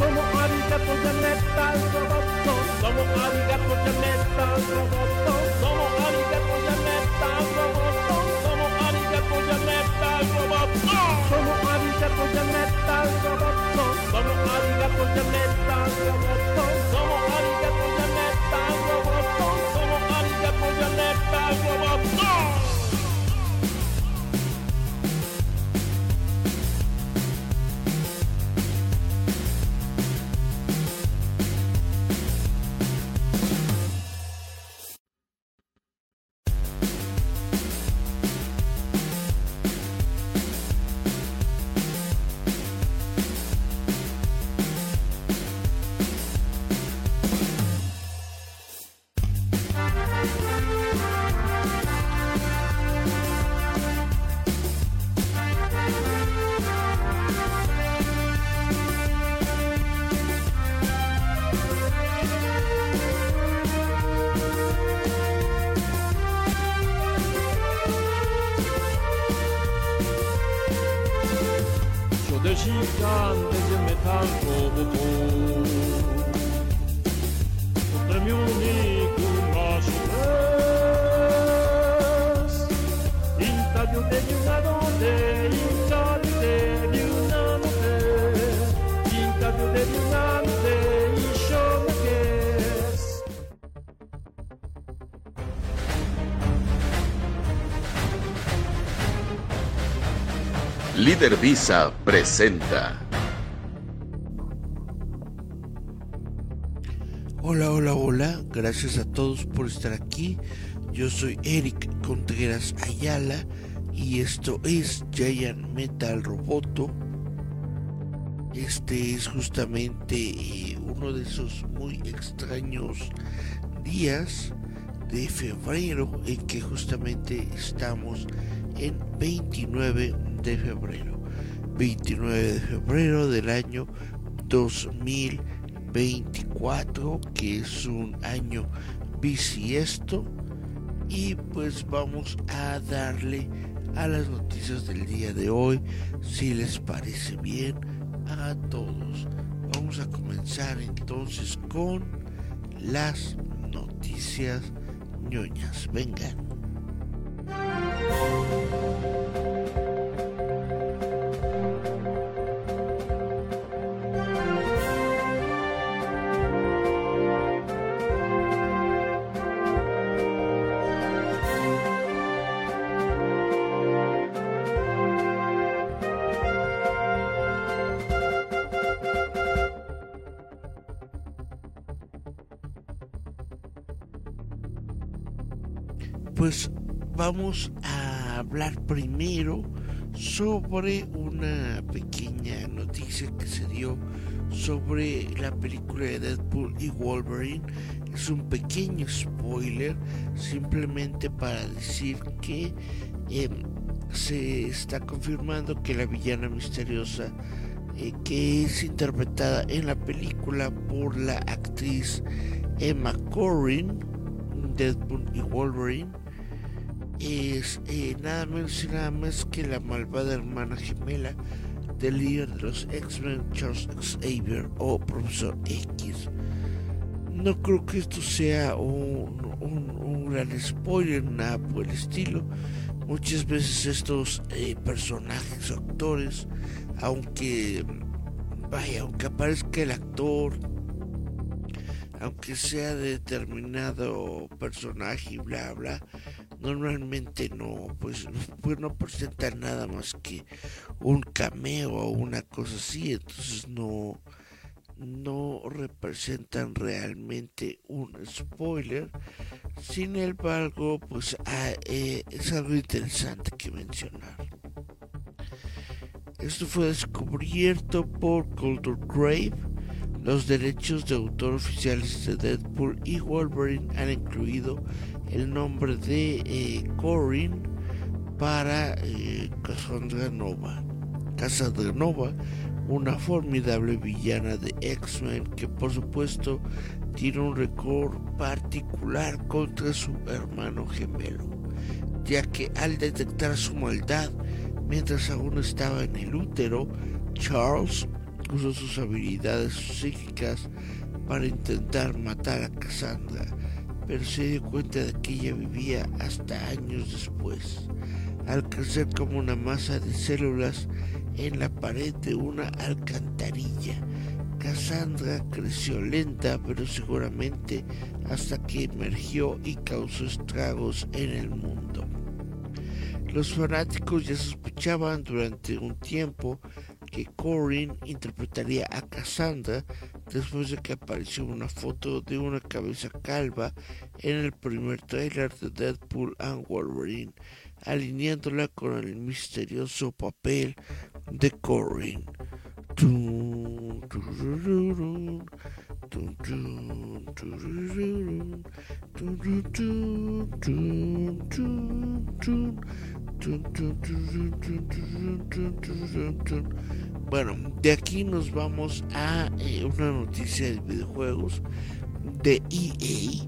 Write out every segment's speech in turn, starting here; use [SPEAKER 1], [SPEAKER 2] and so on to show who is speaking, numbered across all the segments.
[SPEAKER 1] Somos arigato, ya neta, robotón. Somos arigato, ya neta, robotón.
[SPEAKER 2] Líder Visa presenta.
[SPEAKER 3] Hola, hola, hola. Gracias a todos por estar aquí. Yo soy Eric Contreras Ayala y esto es Giant Metal Roboto. Este es justamente eh, uno de esos muy extraños días de febrero en que justamente estamos en 29 de febrero. 29 de febrero del año 2024, que es un año bisiesto. Y pues vamos a darle a las noticias del día de hoy, si les parece bien a todos. Vamos a comenzar entonces con las noticias ñoñas. Vengan. Pues vamos a hablar primero sobre una pequeña noticia que se dio sobre la película de Deadpool y Wolverine. Es un pequeño spoiler simplemente para decir que eh, se está confirmando que la villana misteriosa eh, que es interpretada en la película por la actriz Emma Corrin, Deadpool y Wolverine, es nada menos y nada más que la malvada hermana gemela del líder de los X-Men, Charles Xavier o Profesor X. No creo que esto sea un, un, un gran spoiler, nada por el estilo. Muchas veces estos eh, personajes o actores, aunque vaya, aunque aparezca el actor, aunque sea de determinado personaje y bla bla, normalmente no, pues, pues no presenta nada más que un cameo o una cosa así, entonces no, no representan realmente un spoiler. Sin embargo, pues ah, eh, es algo interesante que mencionar. Esto fue descubierto por Culture Grave. Los derechos de autor oficiales de Deadpool y Wolverine han incluido el nombre de eh, Corin para eh, Cassandra Nova. Cassandra Nova una formidable villana de X-Men que por supuesto tiene un récord particular contra su hermano gemelo, ya que al detectar su maldad mientras aún estaba en el útero, Charles usó sus habilidades psíquicas para intentar matar a Cassandra, pero se dio cuenta de que ella vivía hasta años después. Al crecer como una masa de células en la pared de una alcantarilla. Cassandra creció lenta pero seguramente hasta que emergió y causó estragos en el mundo. Los fanáticos ya sospechaban durante un tiempo que Corin interpretaría a Cassandra después de que apareció una foto de una cabeza calva en el primer trailer de Deadpool and Wolverine, alineándola con el misterioso papel de Corin. Bueno, de aquí nos vamos a eh, una noticia de videojuegos de EA,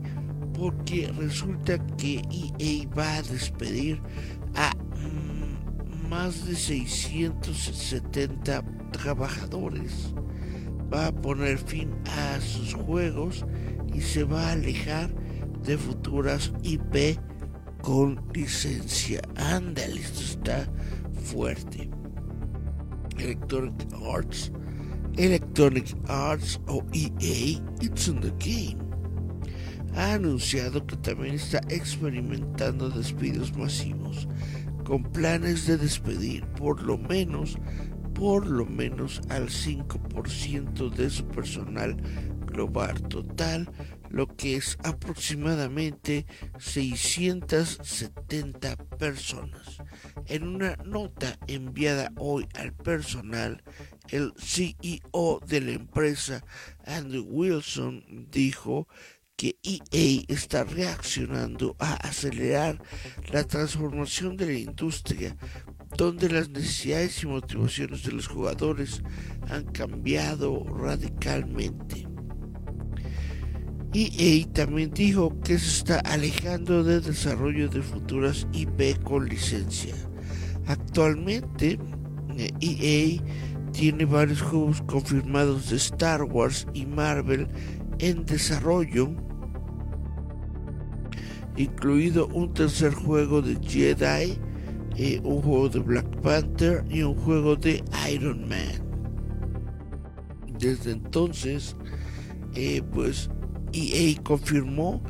[SPEAKER 3] porque resulta que EA va a despedir a más de 670 trabajadores. Va a poner fin a sus juegos y se va a alejar de futuras IP con licencia. Ándale, esto está fuerte. Electronic Arts, Electronic Arts o EA, It's in the Game. Ha anunciado que también está experimentando despidos masivos con planes de despedir por lo menos, por lo menos al 5% de su personal global total, lo que es aproximadamente 670 personas. En una nota enviada hoy al personal, el CEO de la empresa, Andrew Wilson, dijo EA está reaccionando a acelerar la transformación de la industria, donde las necesidades y motivaciones de los jugadores han cambiado radicalmente. EA también dijo que se está alejando del desarrollo de futuras IP con licencia. Actualmente, EA tiene varios juegos confirmados de Star Wars y Marvel en desarrollo incluido un tercer juego de Jedi, eh, un juego de Black Panther y un juego de Iron Man. Desde entonces, eh, pues EA confirmó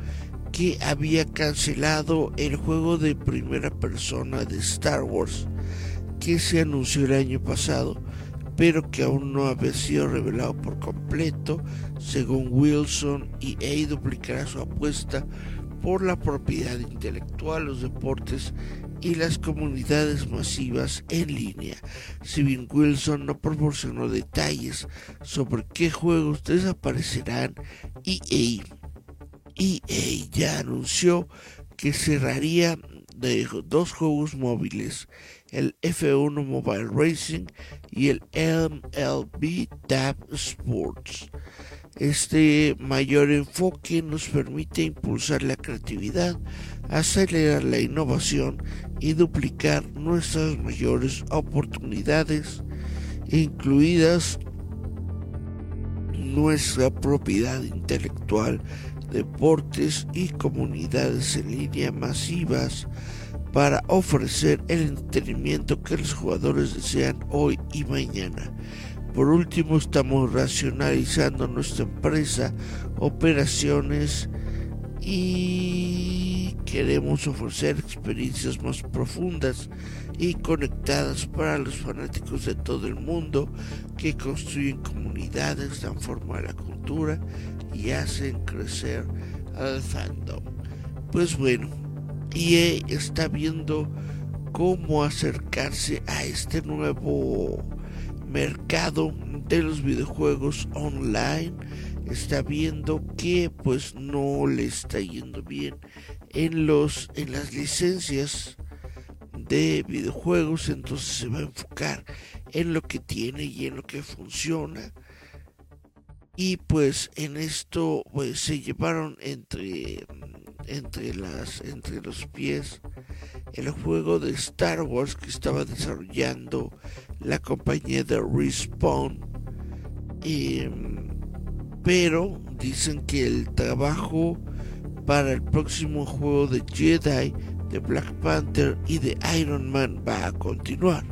[SPEAKER 3] que había cancelado el juego de primera persona de Star Wars que se anunció el año pasado, pero que aún no había sido revelado por completo. Según Wilson, EA duplicará su apuesta por la propiedad intelectual, los deportes y las comunidades masivas en línea. Si bien Wilson no proporcionó detalles sobre qué juegos desaparecerán, EA, EA ya anunció que cerraría dos juegos móviles, el F1 Mobile Racing y el MLB Tab Sports. Este mayor enfoque nos permite impulsar la creatividad, acelerar la innovación y duplicar nuestras mayores oportunidades, incluidas nuestra propiedad intelectual, deportes y comunidades en línea masivas para ofrecer el entretenimiento que los jugadores desean hoy y mañana. Por último, estamos racionalizando nuestra empresa, operaciones y queremos ofrecer experiencias más profundas y conectadas para los fanáticos de todo el mundo que construyen comunidades, dan forma a la cultura y hacen crecer al fandom. Pues bueno, EA está viendo cómo acercarse a este nuevo mercado de los videojuegos online está viendo que pues no le está yendo bien en los en las licencias de videojuegos. Entonces se va a enfocar en lo que tiene y en lo que funciona. Y pues en esto pues, se llevaron entre entre las entre los pies el juego de Star Wars que estaba desarrollando la compañía de Respawn. Pero dicen que el trabajo para el próximo juego de Jedi de Black Panther y de Iron Man va a continuar.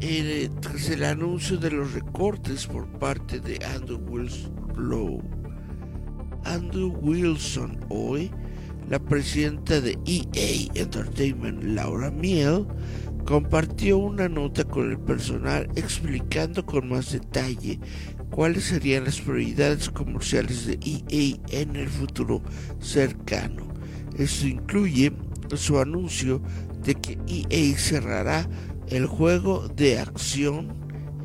[SPEAKER 3] Eh, tras el anuncio de los recortes por parte de Andrew Wilson, Andrew Wilson hoy, la presidenta de EA Entertainment, Laura Miel, compartió una nota con el personal explicando con más detalle cuáles serían las prioridades comerciales de EA en el futuro cercano. Esto incluye su anuncio de que EA cerrará el juego de acción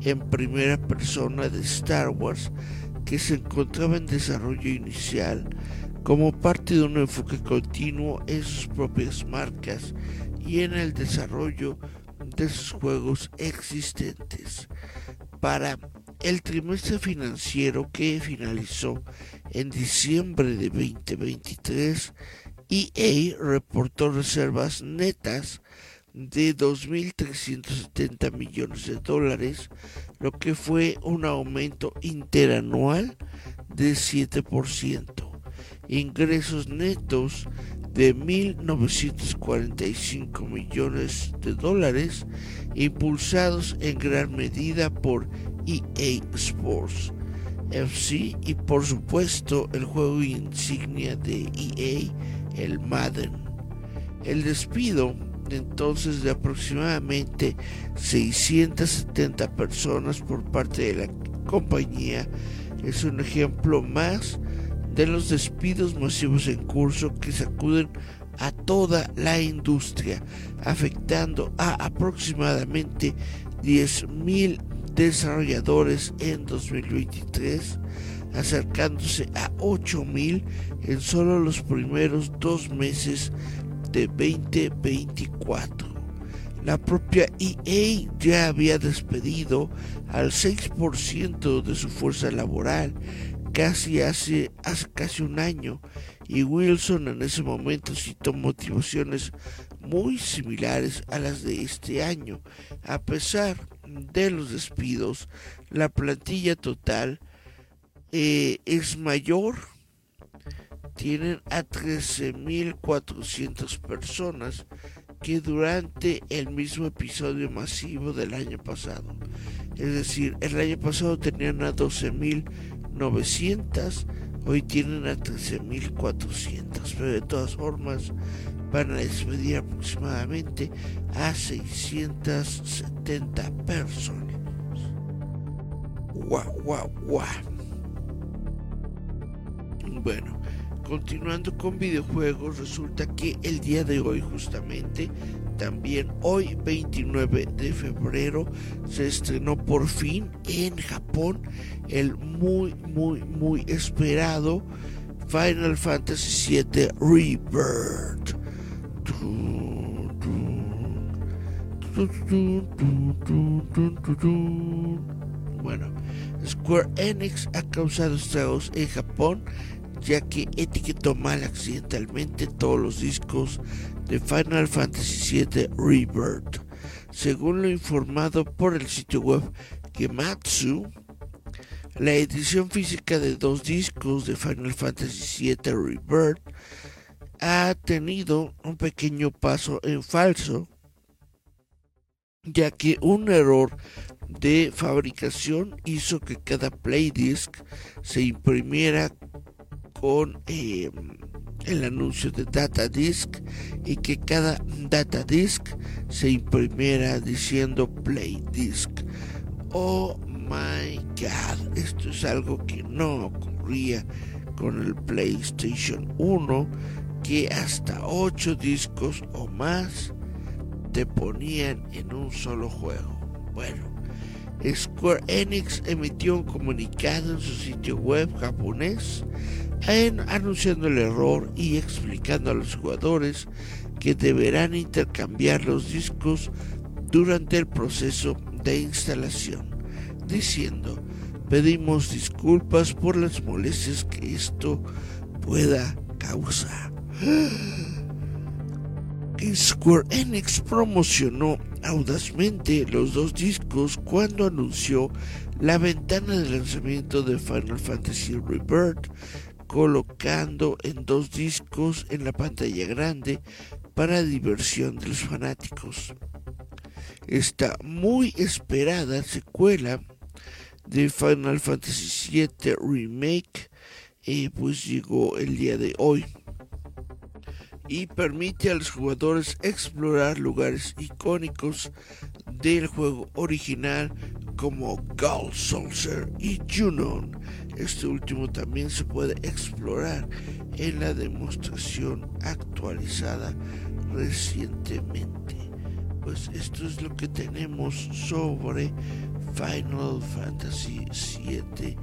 [SPEAKER 3] en primera persona de Star Wars que se encontraba en desarrollo inicial como parte de un enfoque continuo en sus propias marcas y en el desarrollo de sus juegos existentes. Para el trimestre financiero que finalizó en diciembre de 2023, EA reportó reservas netas de 2.370 millones de dólares, lo que fue un aumento interanual de 7%. Ingresos netos de 1.945 millones de dólares, impulsados en gran medida por EA Sports FC y por supuesto el juego insignia de EA, el Madden. El despido entonces de aproximadamente 670 personas por parte de la compañía. Es un ejemplo más de los despidos masivos en curso que sacuden a toda la industria, afectando a aproximadamente 10.000 desarrolladores en 2023, acercándose a 8.000 en solo los primeros dos meses 2024. La propia EA ya había despedido al 6% de su fuerza laboral casi hace, hace casi un año y Wilson en ese momento citó motivaciones muy similares a las de este año. A pesar de los despidos, la plantilla total eh, es mayor tienen a 13.400 personas que durante el mismo episodio masivo del año pasado. Es decir, el año pasado tenían a 12.900, hoy tienen a 13.400, pero de todas formas van a despedir aproximadamente a 670 personas. Guau, guau, guau. Bueno, Continuando con videojuegos, resulta que el día de hoy justamente, también hoy 29 de febrero, se estrenó por fin en Japón el muy, muy, muy esperado Final Fantasy VII Rebirth. Bueno, Square Enix ha causado estragos en Japón ya que etiquetó mal accidentalmente todos los discos de Final Fantasy VII Rebirth. Según lo informado por el sitio web Gematsu, la edición física de dos discos de Final Fantasy VII Rebirth ha tenido un pequeño paso en falso, ya que un error de fabricación hizo que cada playdisc se imprimiera con eh, el anuncio de Data Disc y que cada Data Disc se imprimiera diciendo Play Disc. Oh my god, esto es algo que no ocurría con el PlayStation 1, que hasta 8 discos o más te ponían en un solo juego. Bueno, Square Enix emitió un comunicado en su sitio web japonés anunciando el error y explicando a los jugadores que deberán intercambiar los discos durante el proceso de instalación, diciendo, pedimos disculpas por las molestias que esto pueda causar. Square Enix promocionó audazmente los dos discos cuando anunció la ventana de lanzamiento de Final Fantasy Rebirth, colocando en dos discos en la pantalla grande para diversión de los fanáticos. Esta muy esperada secuela de Final Fantasy VII Remake eh, pues llegó el día de hoy y permite a los jugadores explorar lugares icónicos del juego original como Gold Saucer y Junon. Este último también se puede explorar en la demostración actualizada recientemente. Pues esto es lo que tenemos sobre Final Fantasy VII.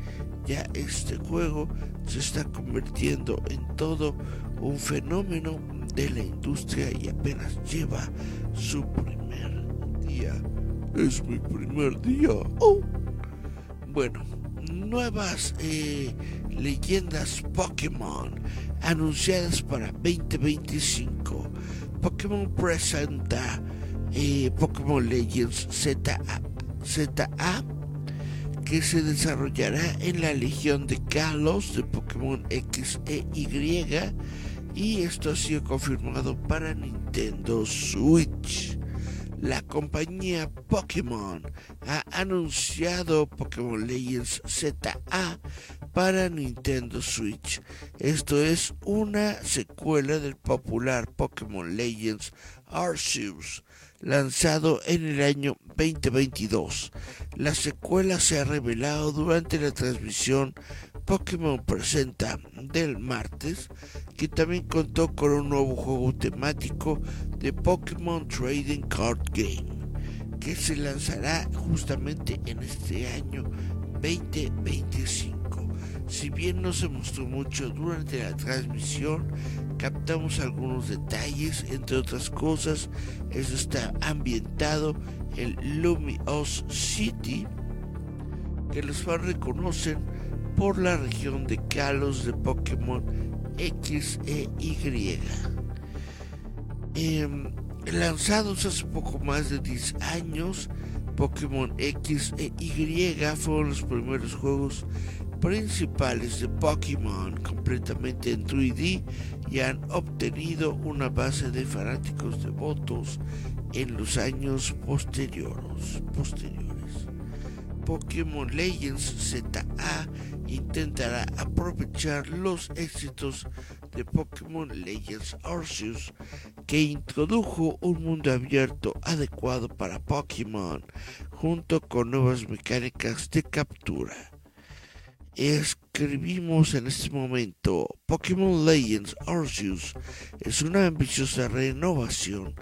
[SPEAKER 3] Ya este juego se está convirtiendo en todo un fenómeno de la industria y apenas lleva su primer día. Es mi primer día. Oh. Bueno, nuevas eh, leyendas Pokémon anunciadas para 2025. Pokémon presenta eh, Pokémon Legends ZA, ZA que se desarrollará en la Legión de Kalos de Pokémon X e Y y esto ha sido confirmado para Nintendo Switch. La compañía Pokémon ha anunciado Pokémon Legends ZA para Nintendo Switch. Esto es una secuela del popular Pokémon Legends Arceus lanzado en el año 2022. La secuela se ha revelado durante la transmisión Pokémon Presenta del martes, que también contó con un nuevo juego temático de Pokémon Trading Card Game, que se lanzará justamente en este año 2025. Si bien no se mostró mucho durante la transmisión, captamos algunos detalles, entre otras cosas, eso está ambientado en Lumios City, que los fans reconocen por la región de Kalos de Pokémon X e Y. Em, lanzados hace poco más de 10 años, Pokémon X e Y fueron los primeros juegos principales de Pokémon completamente en 3D y han obtenido una base de fanáticos devotos en los años posteriores. posteriores. Pokémon Legends ZA intentará aprovechar los éxitos de Pokémon Legends Arceus, que introdujo un mundo abierto adecuado para Pokémon, junto con nuevas mecánicas de captura. Escribimos en este momento, Pokémon Legends Arceus es una ambiciosa renovación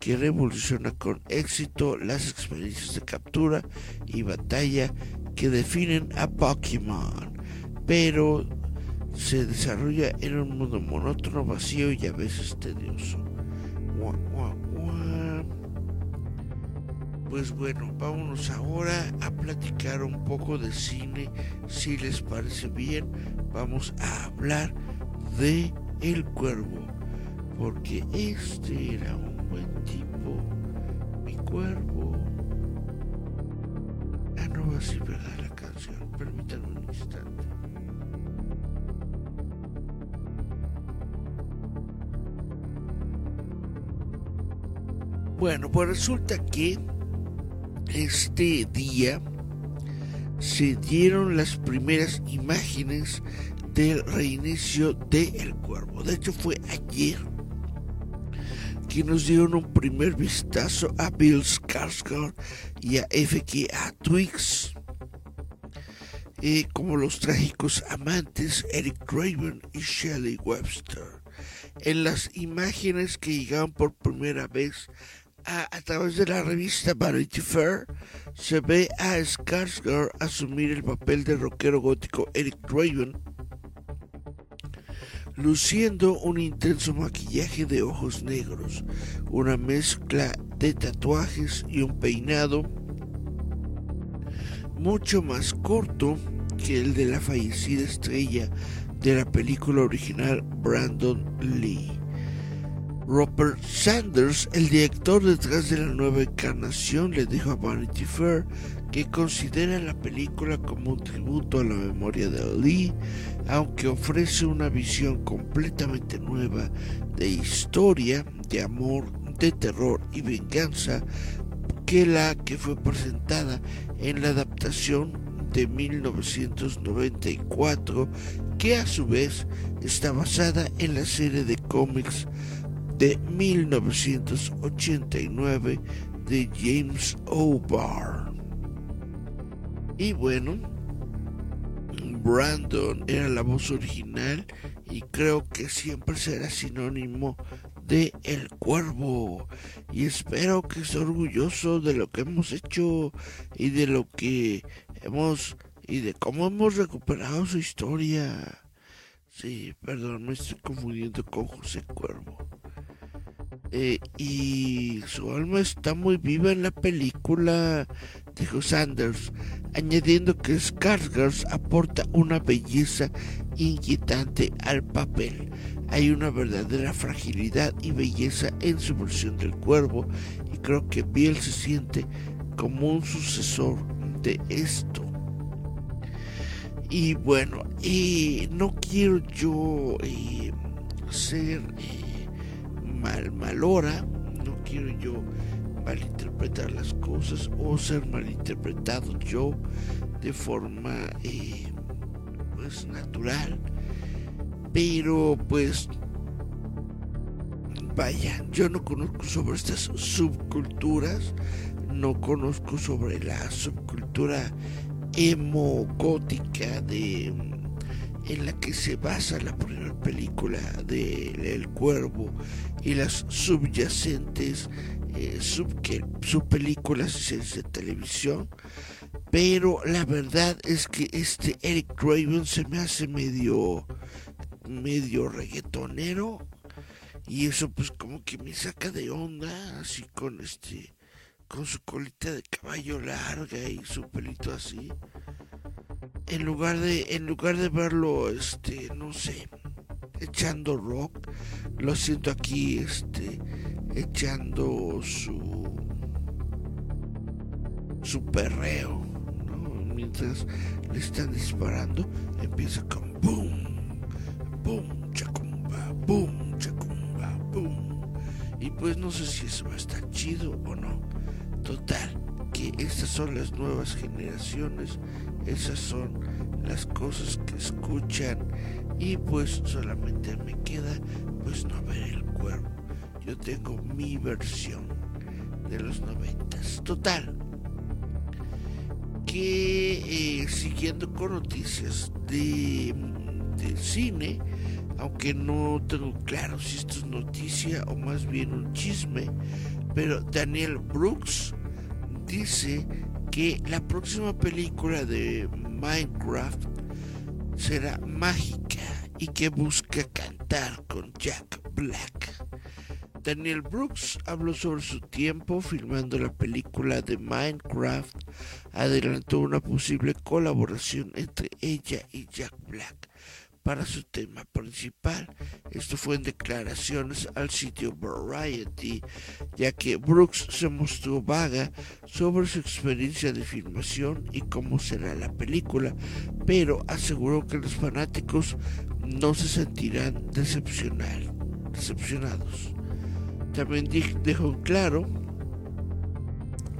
[SPEAKER 3] que revoluciona con éxito las experiencias de captura y batalla que definen a Pokémon, pero se desarrolla en un mundo monótono, vacío y a veces tedioso. Pues bueno, vámonos ahora a platicar un poco de cine, si les parece bien, vamos a hablar de El Cuervo, porque este era un buen tipo, mi cuervo. Ah, no va así, ¿verdad? La canción, permítanme un instante. Bueno, pues resulta que este día se dieron las primeras imágenes del reinicio de El Cuervo. De hecho fue ayer que nos dieron un primer vistazo a Bill Skarsgård y a FKA Twigs eh, como los trágicos amantes Eric Draven y Shelley Webster. En las imágenes que llegaron por primera vez a, través de la revista Vanity Fair, se ve a Skarsgård asumir el papel de rockero gótico Eric Draven luciendo un intenso maquillaje de ojos negros, una mezcla de tatuajes y un peinado mucho más corto que el de la fallecida estrella de la película original Brandon Lee. Robert Sanders, el director detrás de la nueva encarnación, le dijo a Vanity Fair que considera la película como un tributo a la memoria de Lee, aunque ofrece una visión completamente nueva de historia, de amor, de terror y venganza que la que fue presentada en la adaptación de 1994, que a su vez está basada en la serie de cómics de 1989 de James O'Barr. Y bueno, Brandon era la voz original y creo que siempre será sinónimo de El Cuervo. Y espero que esté orgulloso de lo que hemos hecho y de lo que hemos y de cómo hemos recuperado su historia. Sí, perdón, me estoy confundiendo con José Cuervo. Eh, y su alma está muy viva en la película, dijo Sanders, añadiendo que Skarsgård aporta una belleza inquietante al papel. Hay una verdadera fragilidad y belleza en su versión del cuervo y creo que Biel se siente como un sucesor de esto. Y bueno, eh, no quiero yo eh, ser mal malora, no quiero yo malinterpretar las cosas o ser malinterpretado yo de forma pues natural. Pero pues vaya yo no conozco sobre estas subculturas no conozco sobre la subcultura emo-gótica de en la que se basa la primera película de El Cuervo y las subyacentes eh, sub, subpelículas de televisión. Pero la verdad es que este Eric Draven se me hace medio, medio reggaetonero. Y eso pues como que me saca de onda, así con este con su colita de caballo larga y su pelito así. En lugar de, en lugar de verlo, este, no sé, echando rock, lo siento aquí, este, echando su, su perreo, ¿no? Mientras le están disparando, empieza con boom, boom, chacumba, boom, chacumba, boom. Y pues no sé si eso va a estar chido o no Total, estas son las nuevas generaciones, esas son las cosas que escuchan y pues solamente me queda pues no ver el cuerpo. Yo tengo mi versión de los noventas. Total, que eh, siguiendo con noticias de, de cine, aunque no tengo claro si esto es noticia o más bien un chisme, pero Daniel Brooks dice que la próxima película de Minecraft será mágica y que busca cantar con Jack Black. Daniel Brooks habló sobre su tiempo filmando la película de Minecraft, adelantó una posible colaboración entre ella y Jack Black para su tema principal. Esto fue en declaraciones al sitio Variety, ya que Brooks se mostró vaga sobre su experiencia de filmación y cómo será la película, pero aseguró que los fanáticos no se sentirán decepcionados. También dejó claro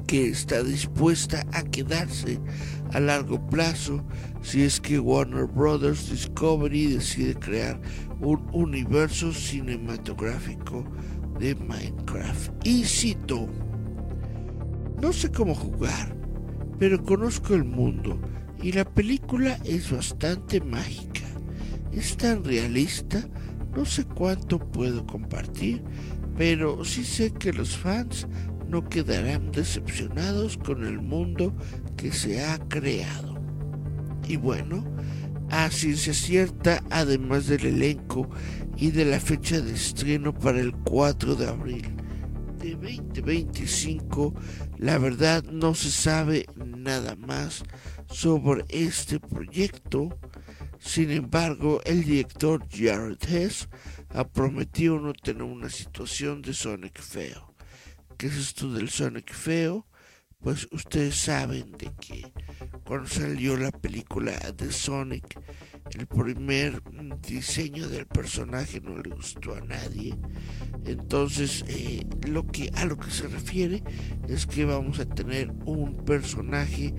[SPEAKER 3] que está dispuesta a quedarse a largo plazo si es que Warner Brothers Discovery decide crear un universo cinematográfico de Minecraft. Y cito, no sé cómo jugar, pero conozco el mundo y la película es bastante mágica. Es tan realista, no sé cuánto puedo compartir, pero sí sé que los fans no quedarán decepcionados con el mundo que se ha creado. Y bueno, a ciencia cierta, además del elenco y de la fecha de estreno para el 4 de abril de 2025, la verdad no se sabe nada más sobre este proyecto. Sin embargo, el director Jared Hess ha prometido no tener una situación de Sonic feo. ¿Qué es esto del Sonic feo? Pues ustedes saben de que cuando salió la película de Sonic, el primer diseño del personaje no le gustó a nadie. Entonces, eh, lo que a lo que se refiere es que vamos a tener un personaje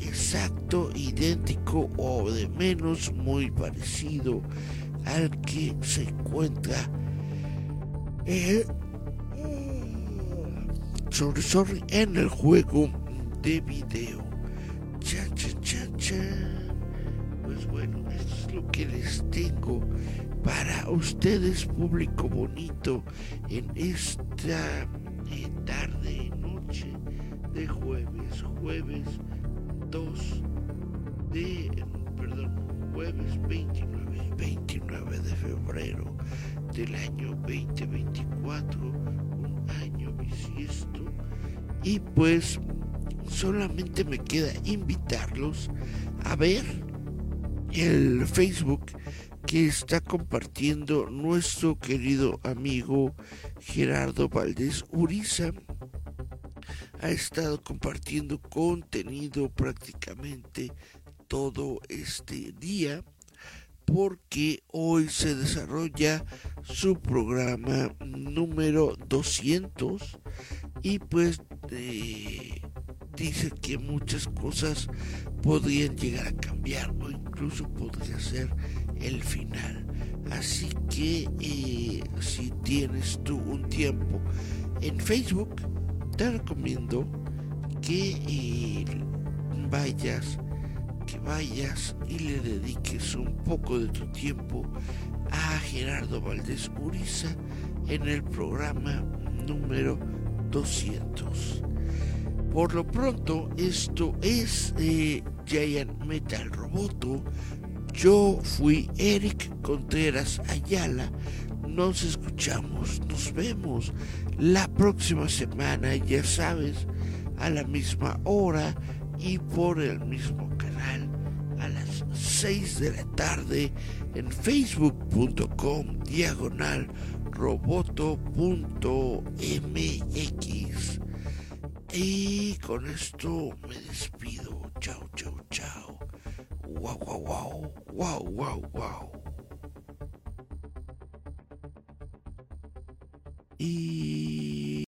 [SPEAKER 3] exacto, idéntico o de menos muy parecido al que se encuentra eh, sorry, en el juego de video. Cha, cha, cha, cha. Pues bueno, esto es lo que les tengo para ustedes, público bonito, en esta eh, tarde, noche de jueves, jueves 2 de, perdón, jueves 29, 29 de febrero del año 2024, año bisiesto, y pues solamente me queda invitarlos a ver el Facebook que está compartiendo nuestro querido amigo Gerardo Valdés Uriza. Ha estado compartiendo contenido prácticamente todo este día porque hoy se desarrolla su programa número 200 y pues eh, dice que muchas cosas podrían llegar a cambiar o incluso podría ser el final. Así que eh, si tienes tú un tiempo en Facebook, te recomiendo que eh, vayas, que vayas y le dediques un poco de tu tiempo a Gerardo Valdés Uriza en el programa número 200. Por lo pronto, esto es eh, Giant Metal Roboto. Yo fui Eric Contreras Ayala. Nos escuchamos, nos vemos la próxima semana, ya sabes, a la misma hora y por el mismo canal a las 6 de la tarde en facebook.com diagonal roboto.mx. Y con esto me despido. Chao, chao, chao. Wow, wow, wow. Wow, wow, wow. Y